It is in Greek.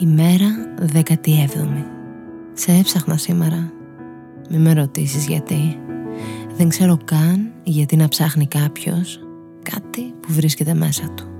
Ημέρα 17η. Σε έψαχνα σήμερα. Μη με ρωτήσεις γιατί. Δεν ξέρω καν γιατί να ψάχνει κάποιος κάτι που βρίσκεται μέσα του.